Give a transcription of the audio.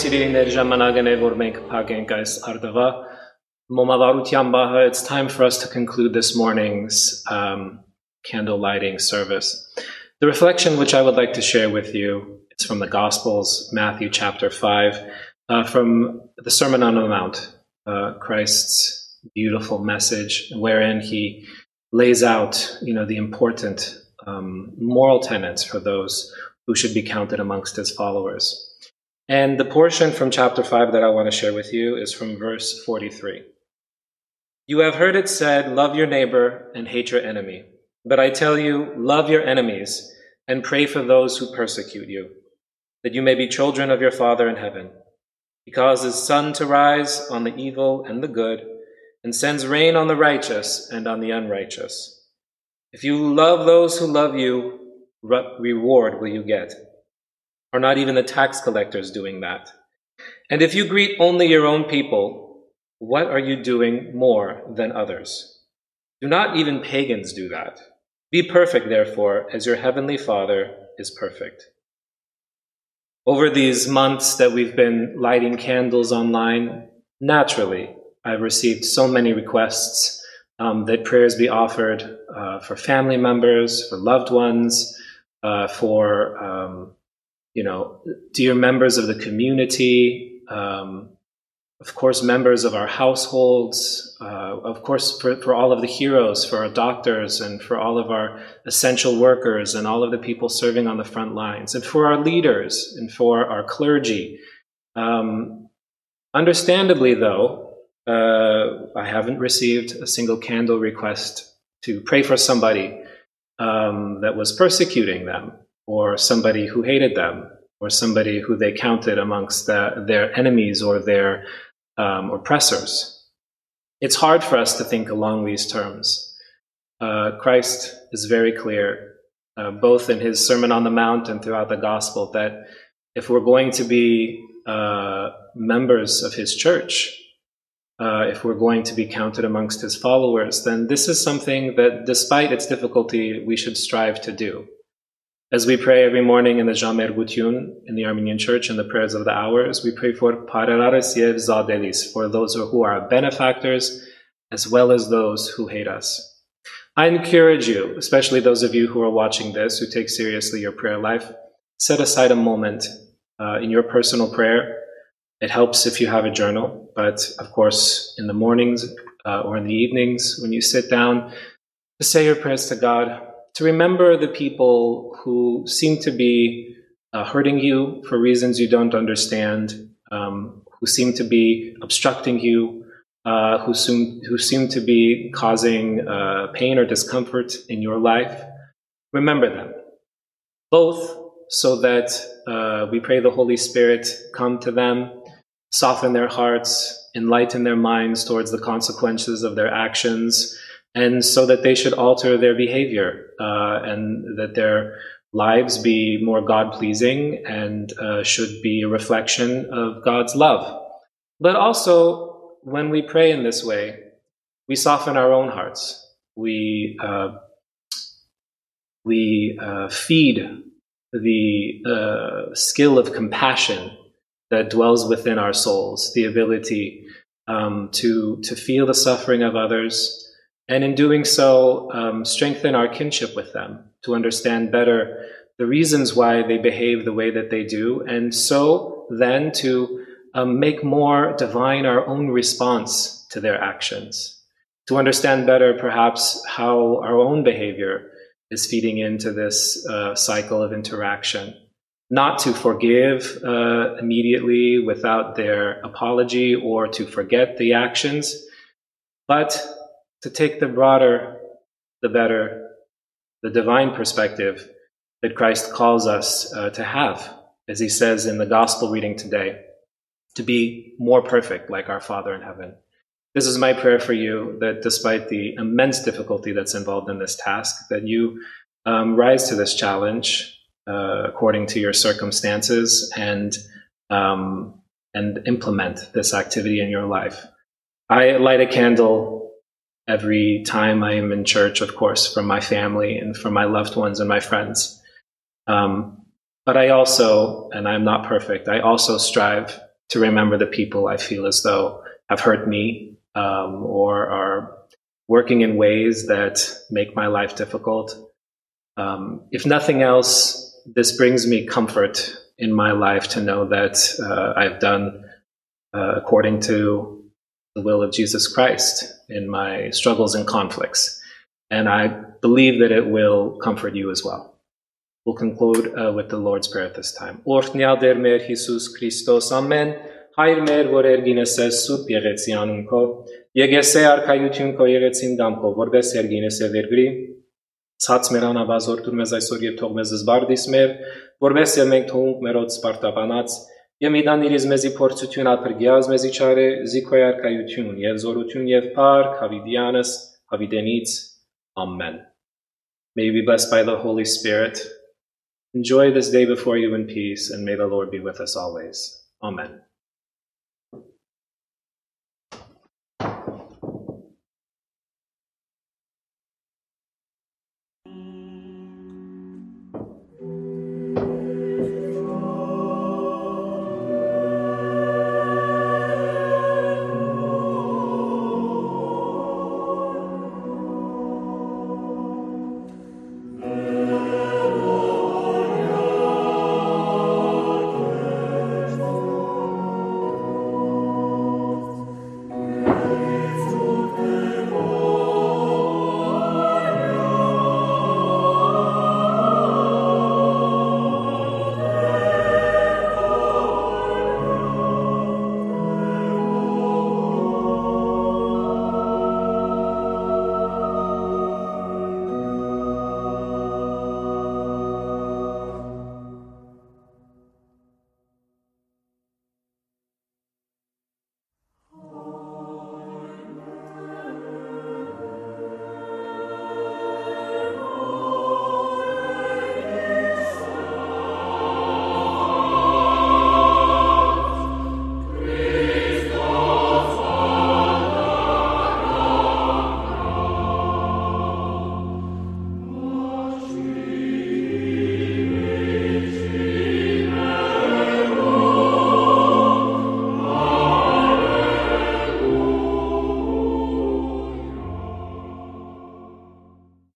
սիրելիներ, ժամանակն է, որ մենք փակենք այս արդվա մոմավարության բահը. It's time for us to conclude this morning's um, candle lighting service. The reflection which I would like to share with you is from the Gospels, Matthew chapter 5, uh, from the Sermon on the Mount, uh, Christ's beautiful message, wherein he lays out, you know, the important um, moral tenets for those who should be counted amongst his followers. And the portion from chapter 5 that I want to share with you is from verse 43. You have heard it said, Love your neighbor and hate your enemy. But I tell you, love your enemies and pray for those who persecute you, that you may be children of your Father in heaven. He causes sun to rise on the evil and the good, and sends rain on the righteous and on the unrighteous. If you love those who love you, what reward will you get? Are not even the tax collectors doing that? And if you greet only your own people, what are you doing more than others? Do not even pagans do that? Be perfect, therefore, as your heavenly Father is perfect. Over these months that we've been lighting candles online, naturally, I've received so many requests um, that prayers be offered uh, for family members, for loved ones, uh, for um, you know dear members of the community, um, of course, members of our households, uh, of course, for, for all of the heroes, for our doctors, and for all of our essential workers, and all of the people serving on the front lines, and for our leaders, and for our clergy. Um, understandably, though, uh, I haven't received a single candle request to pray for somebody um, that was persecuting them, or somebody who hated them, or somebody who they counted amongst the, their enemies or their um, oppressors. It's hard for us to think along these terms. Uh, Christ is very clear, uh, both in his Sermon on the Mount and throughout the Gospel, that if we're going to be uh, members of his church, uh, if we're going to be counted amongst his followers, then this is something that, despite its difficulty, we should strive to do. As we pray every morning in the Jamer Gutun, in the Armenian Church, in the prayers of the hours, we pray for Pararares Zadelis, for those who are benefactors, as well as those who hate us. I encourage you, especially those of you who are watching this, who take seriously your prayer life, set aside a moment uh, in your personal prayer. It helps if you have a journal, but of course, in the mornings uh, or in the evenings, when you sit down, to say your prayers to God, to remember the people who seem to be uh, hurting you for reasons you don't understand, um, who seem to be obstructing you, uh, who, seem, who seem to be causing uh, pain or discomfort in your life. Remember them, both so that uh, we pray the Holy Spirit come to them, soften their hearts, enlighten their minds towards the consequences of their actions and so that they should alter their behavior uh, and that their lives be more God pleasing and uh, should be a reflection of God's love. But also, when we pray in this way, we soften our own hearts. We uh, we uh, feed the uh, skill of compassion that dwells within our souls, the ability um, to to feel the suffering of others, and in doing so, um, strengthen our kinship with them to understand better the reasons why they behave the way that they do, and so then to um, make more divine our own response to their actions, to understand better perhaps how our own behavior is feeding into this uh, cycle of interaction. Not to forgive uh, immediately without their apology or to forget the actions, but to take the broader, the better, the divine perspective that Christ calls us uh, to have, as he says in the gospel reading today, to be more perfect like our Father in heaven. This is my prayer for you that despite the immense difficulty that's involved in this task, that you um, rise to this challenge uh, according to your circumstances and um, and implement this activity in your life. I light a candle every time I am in church, of course, from my family and from my loved ones and my friends. Um, but I also, and I'm not perfect, I also strive to remember the people I feel as though have hurt me um, or are working in ways that make my life difficult. Um, if nothing else, this brings me comfort in my life to know that uh, I've done uh, according to the will of Jesus Christ in my struggles and conflicts. And I believe that it will comfort you as well. We'll conclude uh, with the Lord's Prayer at this time. Օրհնյալ Տեր մեր Հիսուս Քրիստոս ամեն հայր մեր որ երգինես սուրբ եղեցի անուն քո եկեսե արքայություն քո եղեցին դամքով որպես երգինես վերգրի ցած մեր անաբազոր դու մեզ այսօր եւ թող մեզ զբարդիս մեր որպես մենք թողunk մերոց սպարտաբանած Եմ իդանիրիզ մեզի փորձություն ափրգյազ մեզի չարե զիքոյ արքայություն եւ զորություն եւ փառք հավիդյանս հավիդենից Amen. May you be blessed by the Holy Spirit. Enjoy this day before you in peace, and may the Lord be with us always. Amen.